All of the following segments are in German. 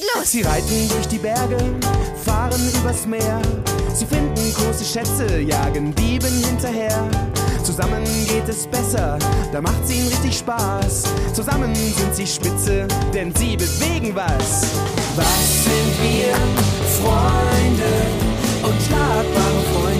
endlos! Sie reiten durch die Berge, fahren übers Meer. Sie finden große Schätze, jagen Dieben hinterher. Zusammen geht es besser, da macht's ihnen richtig Spaß. Zusammen sind sie spitze, denn sie bewegen was. Was sind wir? Freunde, unschlagbare Freunde.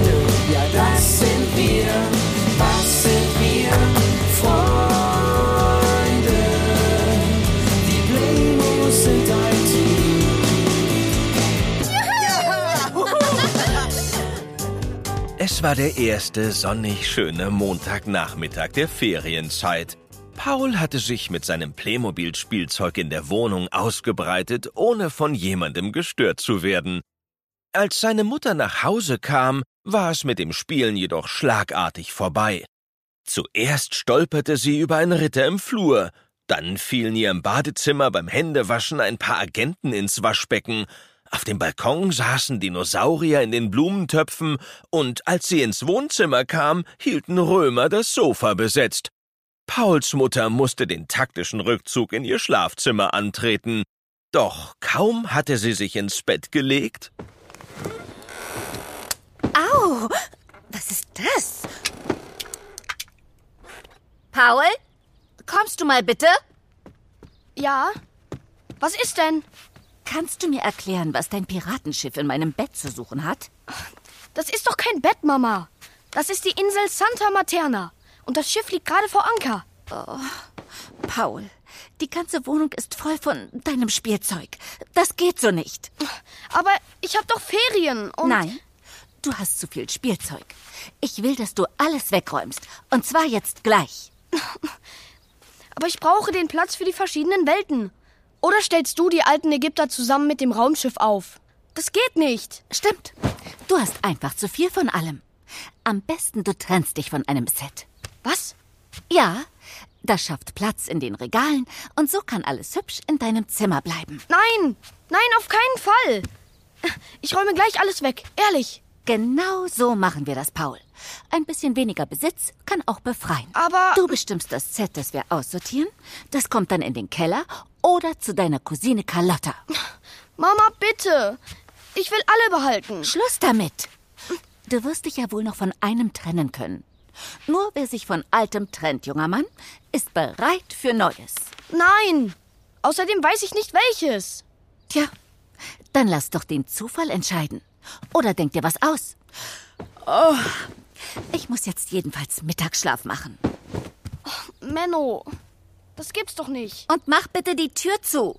Es war der erste sonnig schöne Montagnachmittag der Ferienzeit. Paul hatte sich mit seinem Playmobil-Spielzeug in der Wohnung ausgebreitet, ohne von jemandem gestört zu werden. Als seine Mutter nach Hause kam, war es mit dem Spielen jedoch schlagartig vorbei. Zuerst stolperte sie über einen Ritter im Flur, dann fielen ihr im Badezimmer beim Händewaschen ein paar Agenten ins Waschbecken, auf dem Balkon saßen Dinosaurier in den Blumentöpfen, und als sie ins Wohnzimmer kam, hielten Römer das Sofa besetzt. Pauls Mutter musste den taktischen Rückzug in ihr Schlafzimmer antreten. Doch kaum hatte sie sich ins Bett gelegt. Au! Was ist das? Paul? Kommst du mal bitte? Ja? Was ist denn? Kannst du mir erklären, was dein Piratenschiff in meinem Bett zu suchen hat? Das ist doch kein Bett, Mama. Das ist die Insel Santa Materna. Und das Schiff liegt gerade vor Anker. Oh, Paul, die ganze Wohnung ist voll von deinem Spielzeug. Das geht so nicht. Aber ich habe doch Ferien und... Nein, du hast zu viel Spielzeug. Ich will, dass du alles wegräumst. Und zwar jetzt gleich. Aber ich brauche den Platz für die verschiedenen Welten. Oder stellst du die alten Ägypter zusammen mit dem Raumschiff auf? Das geht nicht. Stimmt. Du hast einfach zu viel von allem. Am besten du trennst dich von einem Set. Was? Ja, das schafft Platz in den Regalen und so kann alles hübsch in deinem Zimmer bleiben. Nein, nein, auf keinen Fall. Ich räume gleich alles weg, ehrlich. Genau so machen wir das, Paul. Ein bisschen weniger Besitz kann auch befreien. Aber. Du bestimmst das Set, das wir aussortieren. Das kommt dann in den Keller oder zu deiner Cousine Carlotta. Mama, bitte. Ich will alle behalten. Schluss damit. Du wirst dich ja wohl noch von einem trennen können. Nur wer sich von altem trennt, junger Mann, ist bereit für Neues. Nein. Außerdem weiß ich nicht welches. Tja, dann lass doch den Zufall entscheiden. Oder denk dir was aus. Oh, ich muss jetzt jedenfalls Mittagsschlaf machen. Oh, Menno, das gibt's doch nicht. Und mach bitte die Tür zu.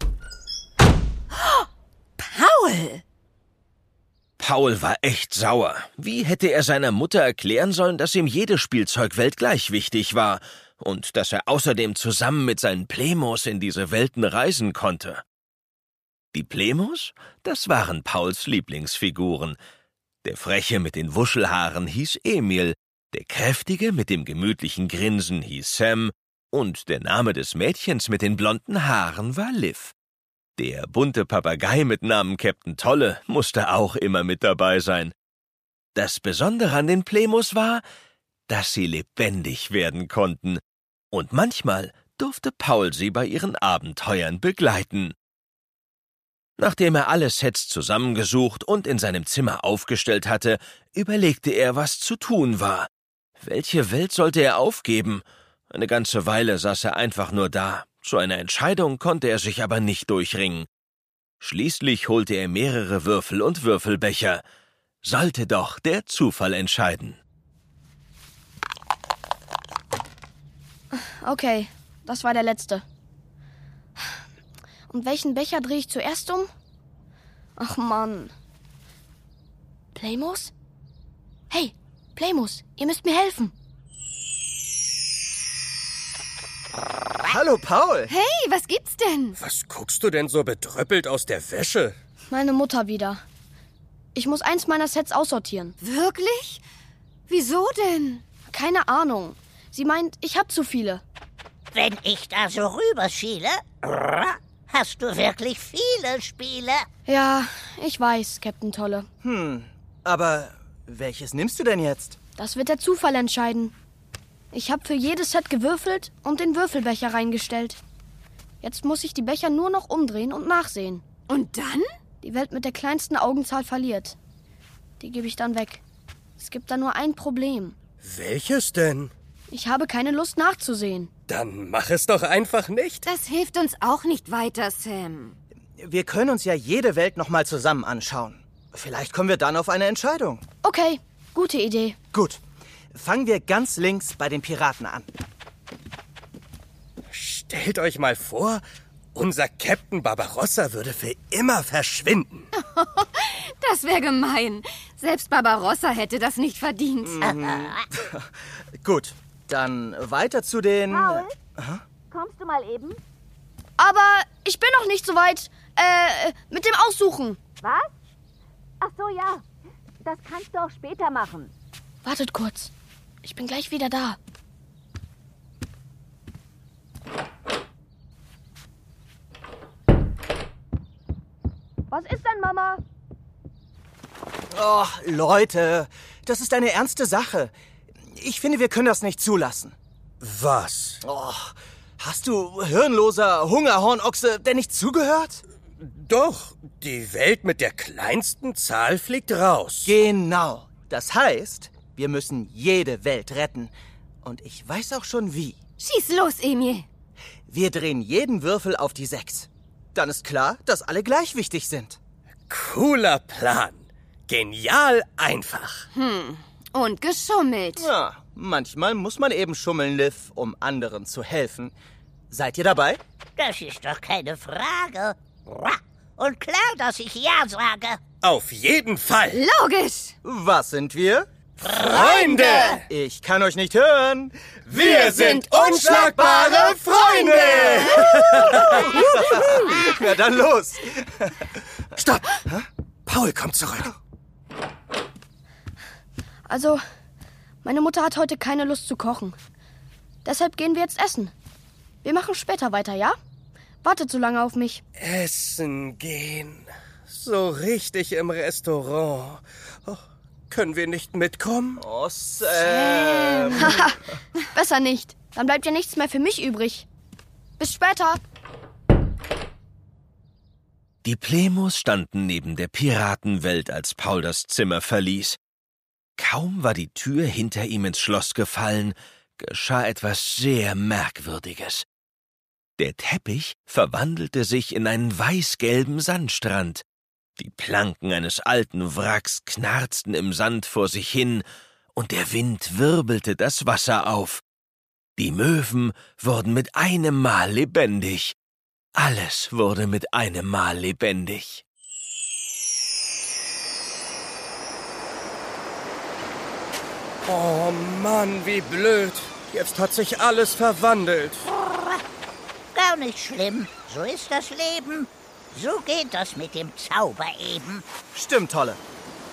Oh, Paul! Paul war echt sauer. Wie hätte er seiner Mutter erklären sollen, dass ihm jede Spielzeugwelt gleich wichtig war und dass er außerdem zusammen mit seinen Plemos in diese Welten reisen konnte? Die Plemos? Das waren Pauls Lieblingsfiguren. Der Freche mit den Wuschelhaaren hieß Emil, der Kräftige mit dem gemütlichen Grinsen hieß Sam und der Name des Mädchens mit den blonden Haaren war Liv. Der bunte Papagei mit Namen Captain Tolle musste auch immer mit dabei sein. Das Besondere an den Plemos war, dass sie lebendig werden konnten, und manchmal durfte Paul sie bei ihren Abenteuern begleiten. Nachdem er alle Sets zusammengesucht und in seinem Zimmer aufgestellt hatte, überlegte er, was zu tun war. Welche Welt sollte er aufgeben? Eine ganze Weile saß er einfach nur da. Zu einer Entscheidung konnte er sich aber nicht durchringen. Schließlich holte er mehrere Würfel und Würfelbecher. Sollte doch der Zufall entscheiden. Okay, das war der letzte. Und welchen Becher drehe ich zuerst um? Ach Mann. Playmos? Hey, Playmos, ihr müsst mir helfen. Hallo, Paul. Hey, was gibt's denn? Was guckst du denn so bedröppelt aus der Wäsche? Meine Mutter wieder. Ich muss eins meiner Sets aussortieren. Wirklich? Wieso denn? Keine Ahnung. Sie meint, ich hab zu viele. Wenn ich da so rüberschiele, hast du wirklich viele Spiele? Ja, ich weiß, Captain Tolle. Hm, aber welches nimmst du denn jetzt? Das wird der Zufall entscheiden. Ich habe für jedes Set gewürfelt und den Würfelbecher reingestellt. Jetzt muss ich die Becher nur noch umdrehen und nachsehen. Und dann? Die Welt mit der kleinsten Augenzahl verliert. Die gebe ich dann weg. Es gibt da nur ein Problem. Welches denn? Ich habe keine Lust nachzusehen. Dann mach es doch einfach nicht. Das hilft uns auch nicht weiter, Sam. Wir können uns ja jede Welt nochmal zusammen anschauen. Vielleicht kommen wir dann auf eine Entscheidung. Okay, gute Idee. Gut. Fangen wir ganz links bei den Piraten an. Stellt euch mal vor, unser Captain Barbarossa würde für immer verschwinden. Das wäre gemein. Selbst Barbarossa hätte das nicht verdient. Gut, dann weiter zu den... Kommst du mal eben? Aber ich bin noch nicht so weit. Äh, mit dem Aussuchen. Was? Ach so, ja. Das kannst du auch später machen. Wartet kurz. Ich bin gleich wieder da. Was ist denn, Mama? Oh, Leute, das ist eine ernste Sache. Ich finde, wir können das nicht zulassen. Was? Oh, hast du, hirnloser Hungerhornochse, denn nicht zugehört? Doch, die Welt mit der kleinsten Zahl fliegt raus. Genau. Das heißt, wir müssen jede Welt retten. Und ich weiß auch schon wie. Schieß los, Emil. Wir drehen jeden Würfel auf die sechs. Dann ist klar, dass alle gleich wichtig sind. Cooler Plan. Genial einfach. Und geschummelt. Ja, manchmal muss man eben schummeln, Liv, um anderen zu helfen. Seid ihr dabei? Das ist doch keine Frage. Ra. Und klar, dass ich Ja sage. Auf jeden Fall. Logisch. Was sind wir? Freunde! Ich kann euch nicht hören. Wir sind unschlagbare Freunde! Ja, dann los. Stopp! Paul kommt zurück. Also, meine Mutter hat heute keine Lust zu kochen. Deshalb gehen wir jetzt essen. Wir machen später weiter, ja? Wartet so lange auf mich. Essen gehen. So richtig im Restaurant. Oh, können wir nicht mitkommen? Oh, Sam. Besser nicht. Dann bleibt ja nichts mehr für mich übrig. Bis später. Die Plemos standen neben der Piratenwelt, als Paul das Zimmer verließ. Kaum war die Tür hinter ihm ins Schloss gefallen, geschah etwas sehr Merkwürdiges. Der Teppich verwandelte sich in einen weißgelben Sandstrand. Die Planken eines alten Wracks knarzten im Sand vor sich hin, und der Wind wirbelte das Wasser auf. Die Möwen wurden mit einem Mal lebendig. Alles wurde mit einem Mal lebendig. Oh Mann, wie blöd. Jetzt hat sich alles verwandelt. Gar nicht schlimm. So ist das Leben. So geht das mit dem Zauber eben. Stimmt, Tolle.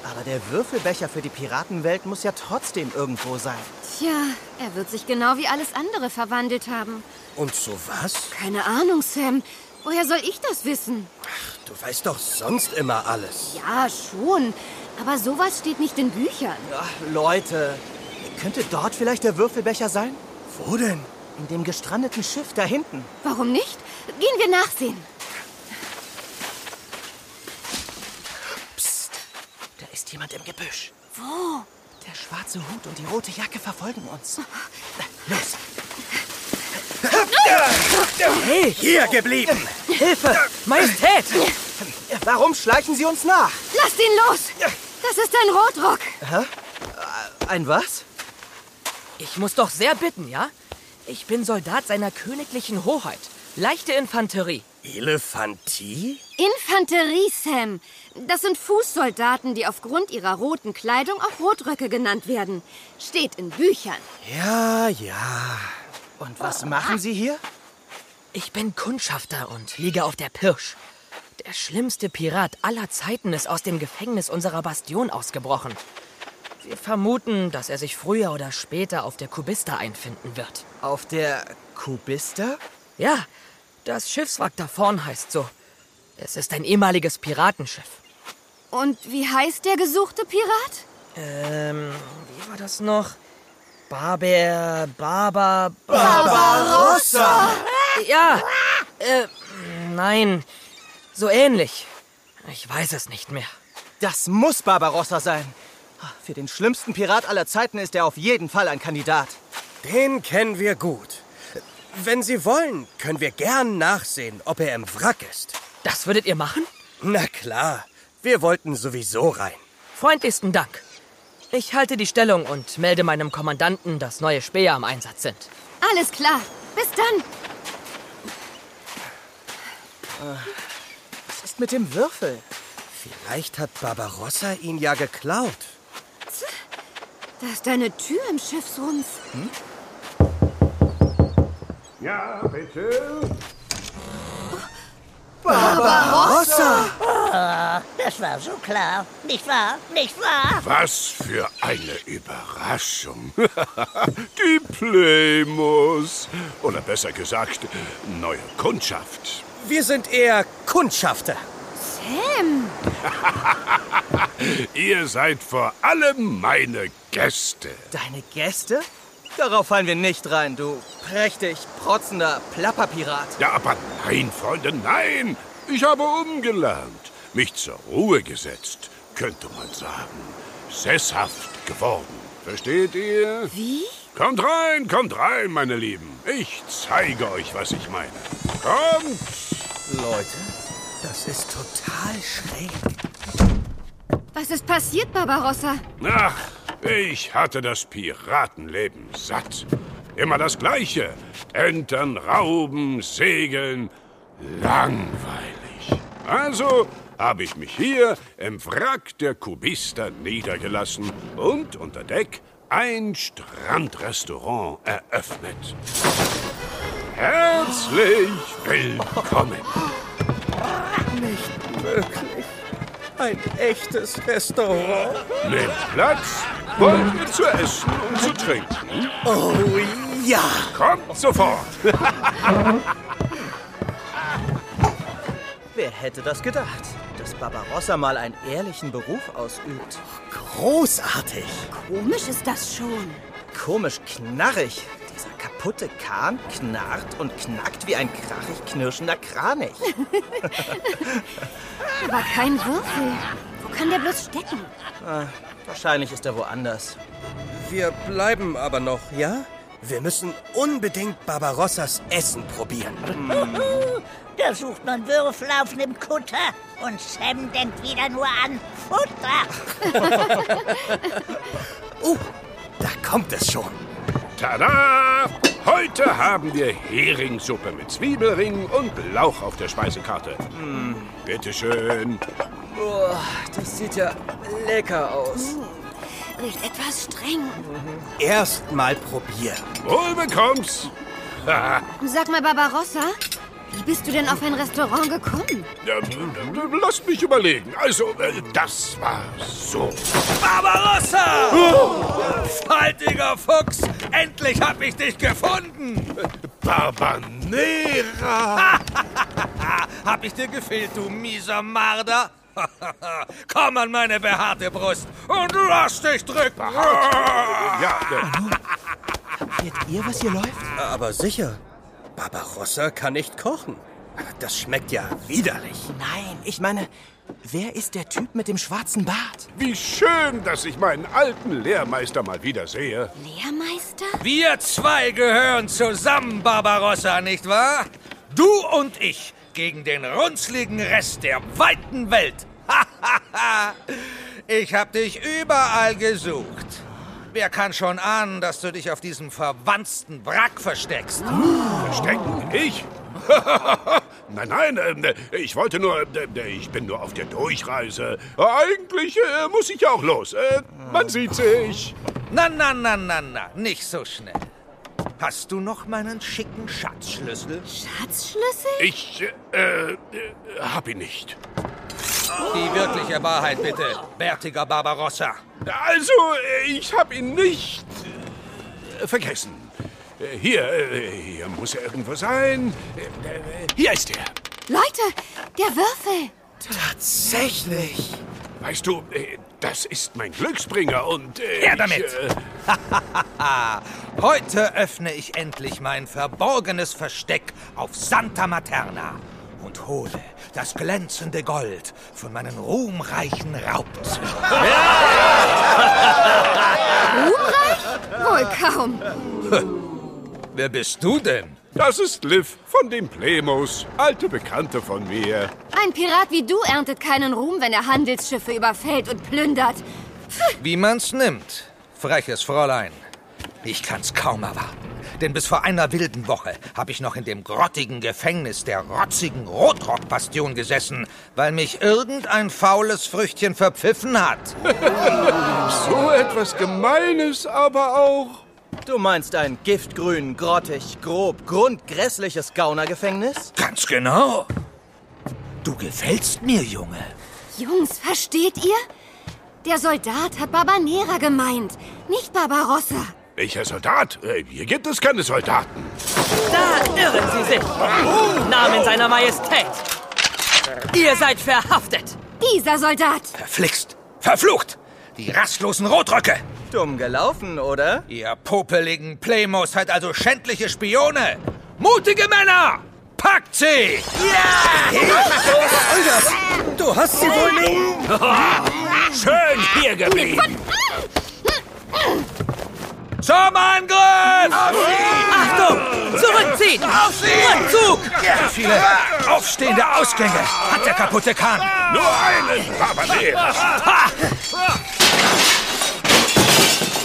Aber der Würfelbecher für die Piratenwelt muss ja trotzdem irgendwo sein. Tja, er wird sich genau wie alles andere verwandelt haben. Und so was? Keine Ahnung, Sam. Woher soll ich das wissen? Du weißt doch sonst immer alles. Ja, schon. Aber sowas steht nicht in Büchern. Ach, Leute, könnte dort vielleicht der Würfelbecher sein? Wo denn? In dem gestrandeten Schiff da hinten. Warum nicht? Gehen wir nachsehen. Psst, da ist jemand im Gebüsch. Wo? Der schwarze Hut und die rote Jacke verfolgen uns. Los. Hey, hier geblieben. Hilfe! Majestät! Warum schleichen Sie uns nach? Lasst ihn los! Das ist ein Rotrock. Ein was? Ich muss doch sehr bitten, ja? Ich bin Soldat seiner königlichen Hoheit. Leichte Infanterie. Elefantie? Infanterie, Sam. Das sind Fußsoldaten, die aufgrund ihrer roten Kleidung auch Rotröcke genannt werden. Steht in Büchern. Ja, ja. Und was machen Sie hier? Ich bin Kundschafter und liege auf der Pirsch. Der schlimmste Pirat aller Zeiten ist aus dem Gefängnis unserer Bastion ausgebrochen. Wir vermuten, dass er sich früher oder später auf der Kubista einfinden wird. Auf der Kubista? Ja, das Schiffswrack da vorn heißt so. Es ist ein ehemaliges Piratenschiff. Und wie heißt der gesuchte Pirat? Ähm, wie war das noch? Barber, Barber, Barbarossa! Ja, äh, nein, so ähnlich. Ich weiß es nicht mehr. Das muss Barbarossa sein. Für den schlimmsten Pirat aller Zeiten ist er auf jeden Fall ein Kandidat. Den kennen wir gut. Wenn Sie wollen, können wir gern nachsehen, ob er im Wrack ist. Das würdet ihr machen? Na klar, wir wollten sowieso rein. Freundlichsten Dank. Ich halte die Stellung und melde meinem Kommandanten, dass neue Späher am Einsatz sind. Alles klar. Bis dann. Was ist mit dem Würfel? Vielleicht hat Barbarossa ihn ja geklaut. Da ist eine Tür im Schiffsrumpf. Ja, bitte. Das war so klar. Nicht wahr? Nicht wahr? Was für eine Überraschung. Die Plemos. Oder besser gesagt, neue Kundschaft. Wir sind eher Kundschafter. Sam! Ihr seid vor allem meine Gäste. Deine Gäste? Darauf fallen wir nicht rein, du prächtig protzender Plapperpirat. Ja, aber nein, Freunde, nein. Ich habe umgelernt, mich zur Ruhe gesetzt, könnte man sagen. Sesshaft geworden. Versteht ihr? Wie? Kommt rein, kommt rein, meine Lieben. Ich zeige euch, was ich meine. Kommt! Leute, das ist total schräg. Was ist passiert, Barbarossa? Ach, ich hatte das Piratenleben satt. Immer das Gleiche. Entern, rauben, segeln. Langweilig. Also habe ich mich hier im Wrack der Kubister niedergelassen und unter Deck ein Strandrestaurant eröffnet. Herzlich willkommen. Nicht wirklich. Ein echtes Restaurant. Nehmt Platz, ihr zu essen und zu trinken? Oh ja. Kommt sofort. Wer hätte das gedacht, dass Barbarossa mal einen ehrlichen Beruf ausübt? Großartig. Komisch ist das schon. Komisch knarrig. Kaputte Kahn knarrt und knackt wie ein krachig knirschender Kranich. Aber kein Würfel. Wo kann der bloß stecken? Ah, wahrscheinlich ist er woanders. Wir bleiben aber noch, ja? Wir müssen unbedingt Barbarossas Essen probieren. Da sucht man Würfel auf nem Kutter und Sam denkt wieder nur an Futter. Oh, da kommt es schon. Tada! Heute haben wir Heringssuppe mit Zwiebelringen und Lauch auf der Speisekarte. Mm, bitteschön. Oh, das sieht ja lecker aus. Riecht etwas streng. Erst mal probieren. Wohl bekomm's. Ha, Sag mal, Barbarossa, wie bist du denn auf ein Restaurant gekommen? ähm, Lasst mich überlegen. Also, äh, das war so. Barbarossa! Faltiger Fuchs! Endlich hab ich dich gefunden! Barbanera! Hab ich dir gefehlt, du mieser Marder? Komm an meine behaarte Brust und lass dich drücken! Ja, Seht ihr, was hier läuft? Aber sicher, Barbarossa kann nicht kochen. Das schmeckt ja widerlich. Nein, ich meine, wer ist der Typ mit dem schwarzen Bart? wie schön, dass ich meinen alten Lehrmeister mal wieder sehe. Lehrmeister? Wir zwei gehören zusammen, Barbarossa, nicht wahr? Du und ich gegen den runzligen Rest der weiten Welt. ich hab dich überall gesucht. Wer kann schon ahnen, dass du dich auf diesem verwanzten Wrack versteckst? Verstecken? Ich? nein, nein, ähm, ich wollte nur, äh, ich bin nur auf der Durchreise. Eigentlich äh, muss ich auch los. Äh, man sieht sich. Na, na, na, na, na, nicht so schnell. Hast du noch meinen schicken Schatzschlüssel? Schatzschlüssel? Ich äh, äh, hab ihn nicht. Die wirkliche Wahrheit bitte, bärtiger Barbarossa. Also, äh, ich hab ihn nicht äh, vergessen. Äh, Hier, äh, hier muss er irgendwo sein. Äh, Hier ist er. Leute, der Würfel. Tatsächlich. Weißt du, das ist mein Glücksbringer und äh, Her damit! Ich, äh, Heute öffne ich endlich mein verborgenes Versteck auf Santa Materna. und hole das glänzende Gold von meinen ruhmreichen Raubzügen. Ruhmreich? Wohl kaum. Wer bist du denn? Das ist Liv von den Plemos, alte Bekannte von mir. Ein Pirat wie du erntet keinen Ruhm, wenn er Handelsschiffe überfällt und plündert. Wie man's nimmt, freches Fräulein. Ich kann's kaum erwarten. Denn bis vor einer wilden Woche habe ich noch in dem grottigen Gefängnis der rotzigen Rotrock-Bastion gesessen, weil mich irgendein faules Früchtchen verpfiffen hat. so etwas Gemeines aber auch. Du meinst ein giftgrün, grottig, grob, grundgrässliches Gaunergefängnis? Ganz genau. Du gefällst mir, Junge. Jungs, versteht ihr? Der Soldat hat Barbanera gemeint, nicht Barbarossa. Welcher Soldat? Äh, Hier gibt es keine Soldaten. Da irren Sie sich. Im Namen seiner Majestät. Ihr seid verhaftet. Dieser Soldat. Verflixt. Verflucht. Die rastlosen Rotröcke. Dumm gelaufen, oder? Ihr popeligen Playmos seid also schändliche Spione. Mutige Männer! Packt sie! Du hast sie wohl nicht. Schön hier geblieben. Zum Angriff! Achtung! Zurückziehen! Rückzug! Wie viele aufstehende Ausgänge hat der kaputte Kahn? Nur einen, Barbanera.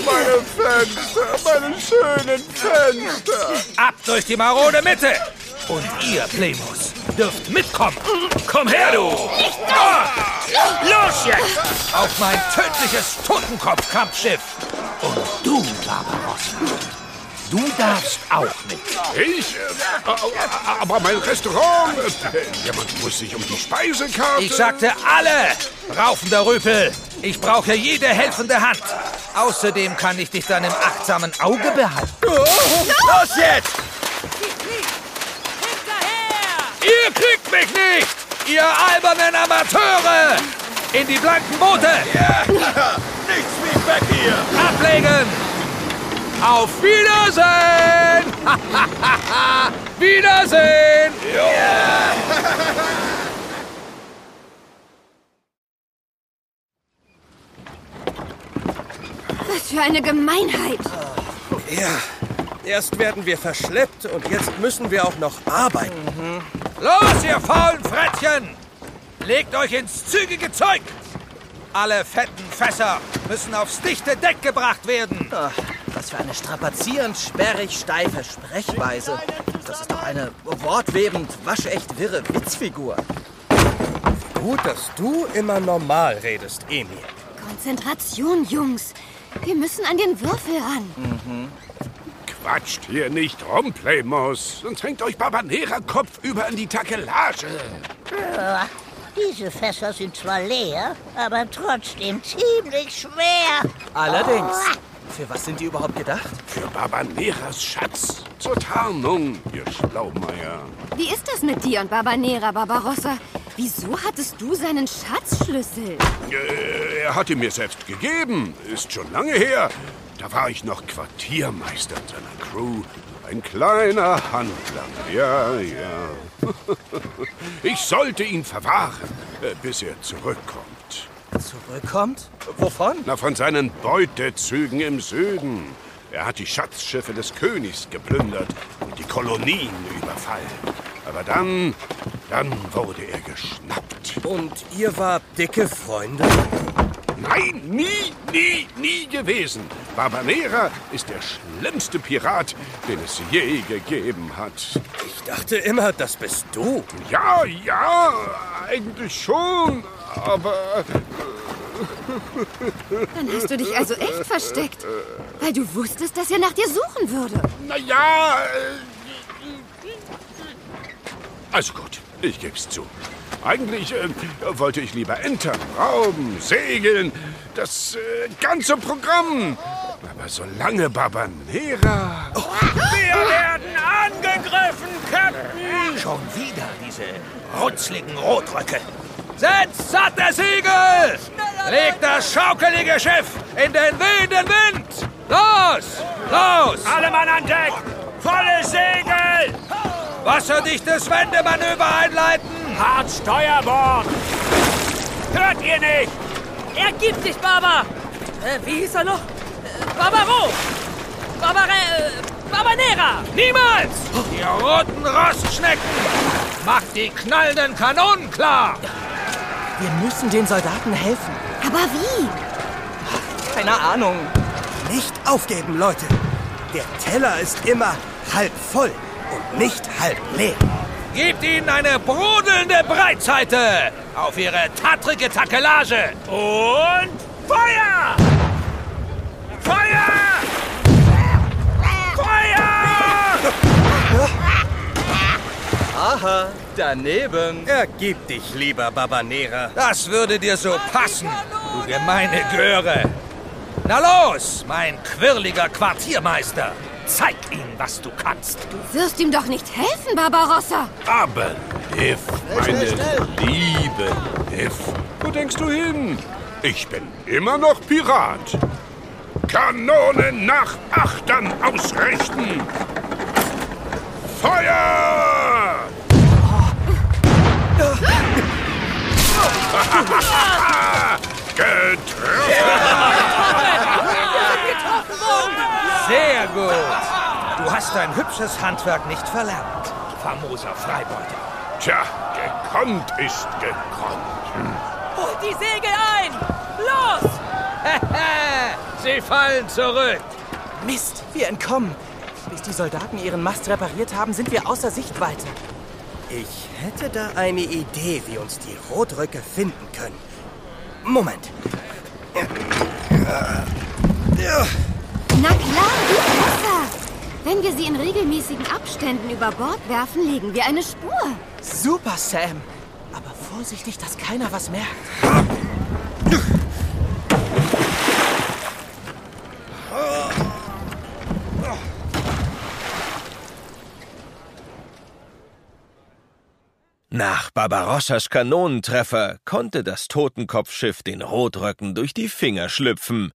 Meine Fenster, meine schönen Fenster. Ab durch die marode Mitte! Und ihr, Playmos, dürft mitkommen. Komm her, du! Los jetzt! Auf mein tödliches Totenkopf-Kampfschiff. Und du, Barbarossa, du darfst auch mit. Ich? Aber mein Restaurant. Jemand muss sich um die Speisekarte. Ich sagte alle! Raufender Rüpel! Ich brauche jede helfende Hand. Außerdem kann ich dich dann im achtsamen Auge behalten. Los jetzt! Ihr kriegt mich nicht! Ihr albernen Amateure! In die blanken Boote! Nichts wie weg hier. Ablegen! Auf Wiedersehen! Wiedersehen! Was für eine Gemeinheit. Ja, erst werden wir verschleppt und jetzt müssen wir auch noch arbeiten. Los, ihr faulen Frettchen! Legt euch ins zügige Zeug! Alle fetten Fässer müssen aufs dichte Deck gebracht werden. Ach, was für eine strapazierend sperrig steife Sprechweise. Das ist doch eine wortwebend waschecht wirre Witzfigur. Gut, dass du immer normal redest, Emil. Konzentration, Jungs. Wir müssen an den Würfel ran. Quatscht hier nicht rum, Playmos. Sonst hängt euch Barbanera kopfüber in die Takelage. Ja, diese Fässer sind zwar leer, aber trotzdem ziemlich schwer. Allerdings. Für was sind die überhaupt gedacht? Für Barbaneras Schatz. Zur Tarnung, ihr Schlaumeier. Wie ist das mit dir und Barbanera, Barbarossa? Wieso hattest du seinen Schatzschlüssel? Äh, Er hat ihn mir selbst gegeben. Ist schon lange her. Da war ich noch Quartiermeister in seiner Crew. Ein kleiner Handlanger. Ja, ja. Ich sollte ihn verwahren, äh, bis er zurückkommt. Zurückkommt? Wovon? Na, von seinen Beutezügen im Süden. Er hat die Schatzschiffe des Königs geplündert und die Kolonien überfallen. Aber dann, dann wurde er geschnappt. Und ihr wart dicke Freunde? Nein, nie, nie, nie gewesen. Barbanera ist der schlimmste Pirat, den es je gegeben hat. Ich dachte immer, das bist du. Ja, ja, eigentlich schon, aber Dann hast du dich also echt versteckt, weil du wusstest, dass er nach dir suchen würde. na ja. Also gut, ich geb's zu. Eigentlich äh, wollte ich lieber entern, rauben, segeln, das äh, ganze Programm. Aber solange Barbanera... Wir werden angegriffen, Captain! Schon wieder diese runzligen Rotröcke. Setzt satte Siegel! Legt das schaukelige Schiff in den wehenden Wind! Los! Los! Alle Mann an Deck! Volle Segel! Wasserdichtes Wendemanöver einleiten! Hart Steuerbord! Hört ihr nicht? Er gibt sich, Baba! Äh, wie hieß er noch? Äh, Barbaro! Barbare... Äh, Barbanera! Niemals! Ihr roten Rostschnecken! Macht die knallenden Kanonen klar! Wir müssen den Soldaten helfen. Aber wie? Keine Ahnung. Nicht aufgeben, Leute. Der Teller ist immer halb voll und nicht halb leer. Gebt ihnen eine brodelnde Breitseite auf ihre tattrige Takelage. Und Feuer! Feuer! Feuer! Aha, daneben. Ergib dich, lieber Babanera. Das würde dir so passen, du gemeine Göre. Na los, mein quirliger Quartiermeister. Zeig ihm, was du kannst. Du wirst ihm doch nicht helfen, Barbarossa. Aber Liv, meine liebe Liv, wo denkst du hin? Ich bin immer noch Pirat. Kanonen nach Achtern ausrichten. Feuer! Sehr gut. Du hast dein hübsches Handwerk nicht verlernt, famoser Freibeuter. Tja, gekonnt ist gekonnt. Holt die Segel ein! Los! Sie fallen zurück. Mist, wir entkommen. Bis die Soldaten ihren Mast repariert haben, sind wir außer Sichtweite. Ich hätte da eine Idee, wie uns die Rotröcke finden können. Moment. Na klar, viel besser. Wenn wir sie in regelmäßigen Abständen über Bord werfen, legen wir eine Spur. Super, Sam. Aber vorsichtig, dass keiner was merkt. Nach Barbarossas Kanonentreffer konnte das Totenkopfschiff den Rotröcken durch die Finger schlüpfen.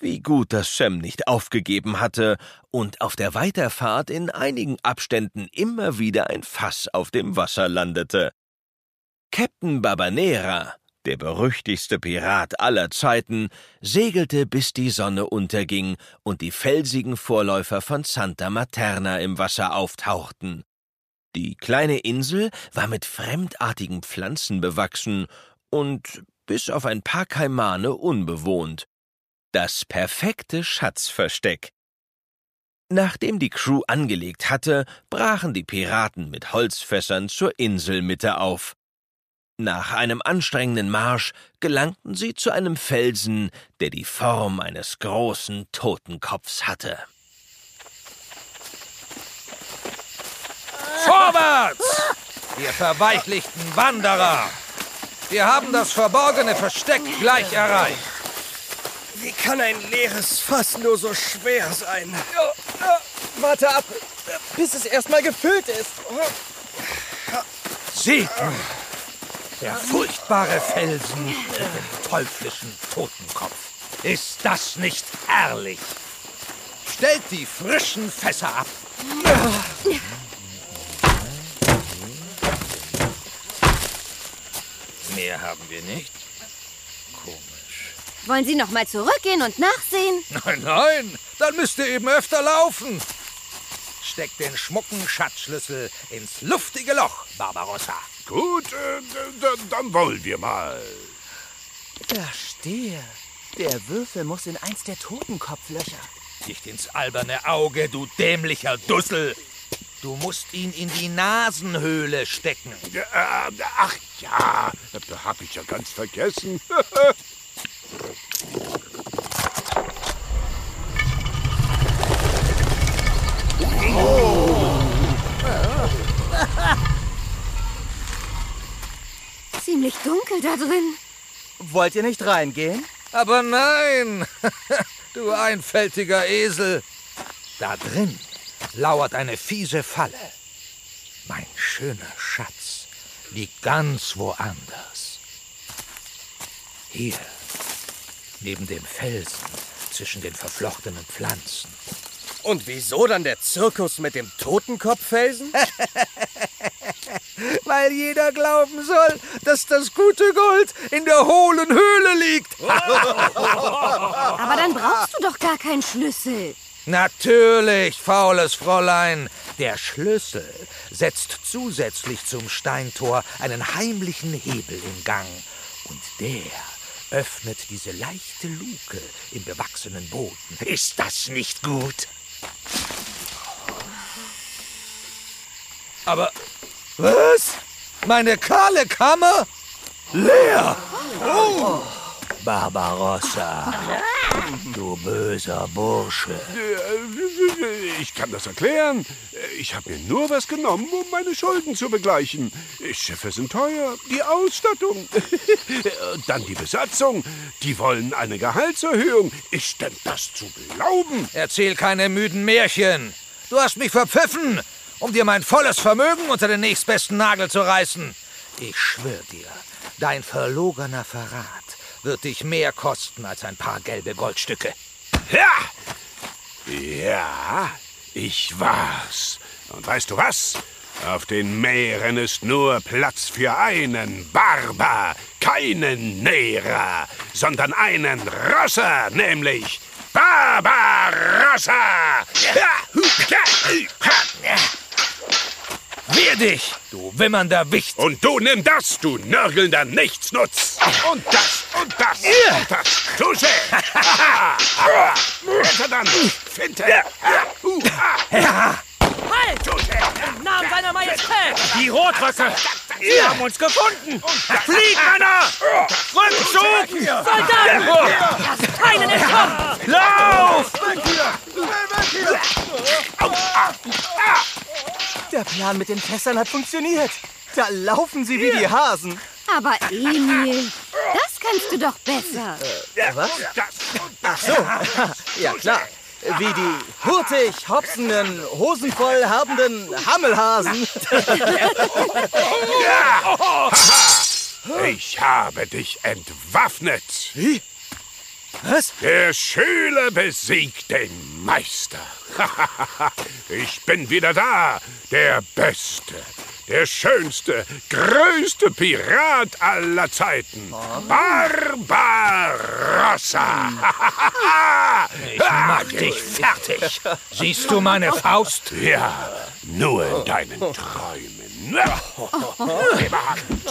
Wie gut, dass Sam nicht aufgegeben hatte und auf der Weiterfahrt in einigen Abständen immer wieder ein Fass auf dem Wasser landete. Captain Barbanera, der berüchtigste Pirat aller Zeiten, segelte bis die Sonne unterging und die felsigen Vorläufer von Santa Materna im Wasser auftauchten. Die kleine Insel war mit fremdartigen Pflanzen bewachsen und bis auf ein paar Kaimane unbewohnt. Das perfekte Schatzversteck. Nachdem die Crew angelegt hatte, brachen die Piraten mit Holzfässern zur Inselmitte auf. Nach einem anstrengenden Marsch gelangten sie zu einem Felsen, der die Form eines großen Totenkopfs hatte. Vorwärts! Ihr verweichlichten Wanderer! Wir haben das verborgene Versteck gleich erreicht. Wie kann ein leeres Fass nur so schwer sein? warte ab, bis es erstmal gefüllt ist. Seht nur! Der furchtbare Felsen mit dem teuflischen Totenkopf. Ist das nicht herrlich? Stellt die frischen Fässer ab. Mehr haben wir nicht. Wollen Sie noch mal zurückgehen und nachsehen? Nein, nein, dann müsst ihr eben öfter laufen. Steckt den schmucken Schatzschlüssel ins luftige Loch, Barbarossa. Gut, äh, dann wollen wir mal. Verstehe. Der Würfel muss in eins der Totenkopflöcher. Nicht ins alberne Auge, du dämlicher Dussel. Du musst ihn in die Nasenhöhle stecken. Ja, äh, ach ja, hab ich ja ganz vergessen. Ziemlich dunkel da drin. Wollt ihr nicht reingehen? Aber nein, du einfältiger Esel. Da drin lauert eine fiese Falle. Mein schöner Schatz liegt ganz woanders. Hier, neben dem Felsen, zwischen den verflochtenen Pflanzen. Und wieso dann der Zirkus mit dem Totenkopffelsen? Weil jeder glauben soll, dass das gute Gold in der hohlen Höhle liegt. Aber dann brauchst du doch gar keinen Schlüssel. Natürlich, faules Fräulein. Der Schlüssel setzt zusätzlich zum Steintor einen heimlichen Hebel in Gang. Und der öffnet diese leichte Luke im bewachsenen Boden. Ist das nicht gut? Aber was? Meine kahle Kammer? Leer! Oh. Barbarossa, du böser Bursche. Ich kann das erklären. Ich habe mir nur was genommen, um meine Schulden zu begleichen. Schiffe sind teuer, die Ausstattung, dann die Besatzung. Die wollen eine Gehaltserhöhung. Ist denn das zu glauben? Erzähl keine müden Märchen. Du hast mich verpfiffen, um dir mein volles Vermögen unter den nächstbesten Nagel zu reißen. Ich schwör dir, dein verlogener Verrat wird dich mehr kosten als ein paar gelbe Goldstücke. Ja! Ja, ich war's. Und weißt du was? Auf den Meeren ist nur Platz für einen Barber, keinen Nera, sondern einen Rosser, nämlich Barbarossa! Wehr dich, du wimmernder Wicht! Und du nimm das, du nörgelnder Nichtsnutz! Und das, und das, und das! Tusche! Weiter dann! Finte! Halt! Im Namen seiner Majestät! Die Rotröcke! Sie haben uns gefunden! Flieht, Männer! Rückzug! Soldaten! Lasst keinen entkommen! Lauf! Der Plan mit den Fässern hat funktioniert. Da laufen sie wie die Hasen. Aber Emil, das kannst du doch besser. Was? Ach so, ja klar. Wie die hurtig hopsenden, hosenvoll habenden Hammelhasen. Ich habe dich entwaffnet. Wie? Was? Der Schüler besiegt den Meister. ich bin wieder da, der Beste, der schönste, größte Pirat aller Zeiten. Barbarossa. Ich mach dich fertig. Siehst du meine Faust? Ja, nur in deinen Träumen.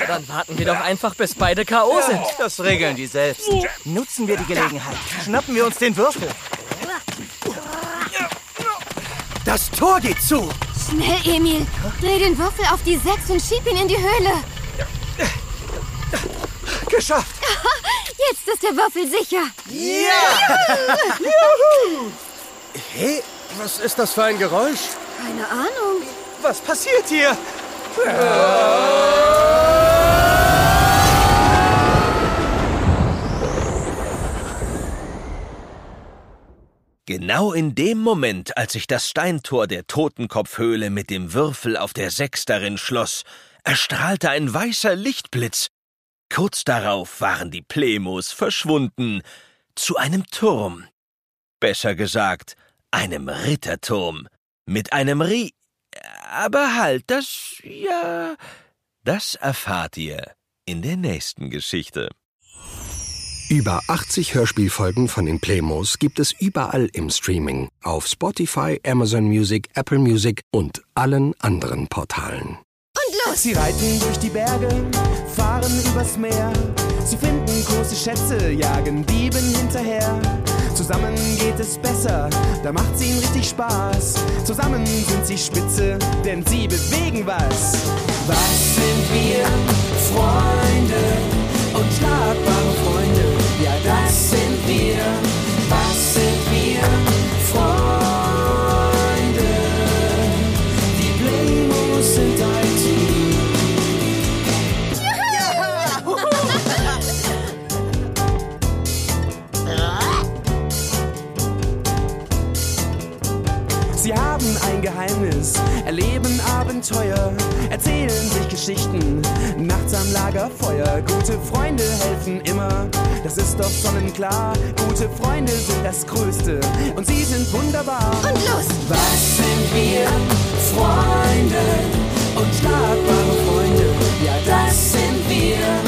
Dann warten wir doch einfach, bis beide K.O. sind. Das regeln die selbst. Nutzen wir die Gelegenheit. Schnappen wir uns den Würfel. Das Tor geht zu. Schnell, Emil. Dreh den Würfel auf die Sechs und schieb ihn in die Höhle. Geschafft. Jetzt ist der Würfel sicher. Ja! Hey, was ist das für ein Geräusch? Keine Ahnung. Was passiert hier? Genau in dem Moment, als sich das Steintor der Totenkopfhöhle mit dem Würfel auf der Sechs darin schloss, erstrahlte ein weißer Lichtblitz. Kurz darauf waren die Plemos verschwunden zu einem Turm. Besser gesagt, einem Ritterturm. Mit einem Rie. Aber halt, das, ja, das erfahrt ihr in der nächsten Geschichte. Über 80 Hörspielfolgen von den Playmos gibt es überall im Streaming, auf Spotify, Amazon Music, Apple Music und allen anderen Portalen. Und los! Sie reiten durch die Berge, fahren übers Meer. Sie finden große Schätze, jagen Dieben hinterher. Zusammen geht es besser, da macht's ihnen richtig Spaß. Zusammen sind sie spitze, denn sie bewegen was. Was sind wir? Freunde und schlagbare Freunde. Ja, das sind wir. Was sind wir? Erleben Abenteuer, erzählen sich Geschichten, nachts am Lagerfeuer. Gute Freunde helfen immer, das ist doch sonnenklar. Gute Freunde sind das Größte und sie sind wunderbar. Und los! Was sind wir? Freunde, unschlagbare Freunde. Ja, das sind wir.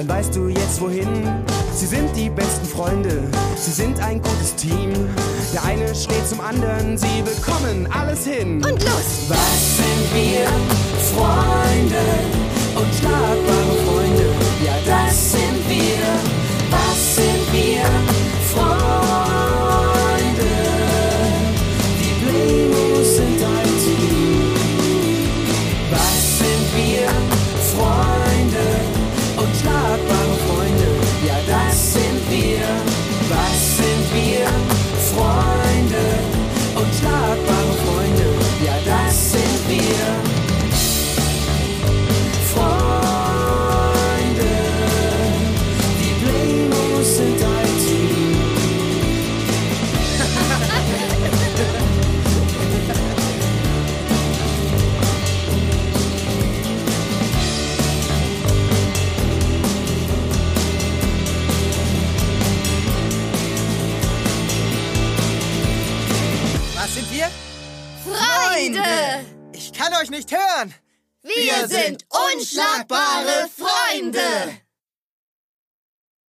Dann weißt du jetzt wohin. Sie sind die besten Freunde, sie sind ein gutes Team. Der eine steht zum anderen, sie bekommen alles hin. Und los! Was sind wir? Freunde, unschlagbare Freunde. Wir sind unschlagbare Freunde!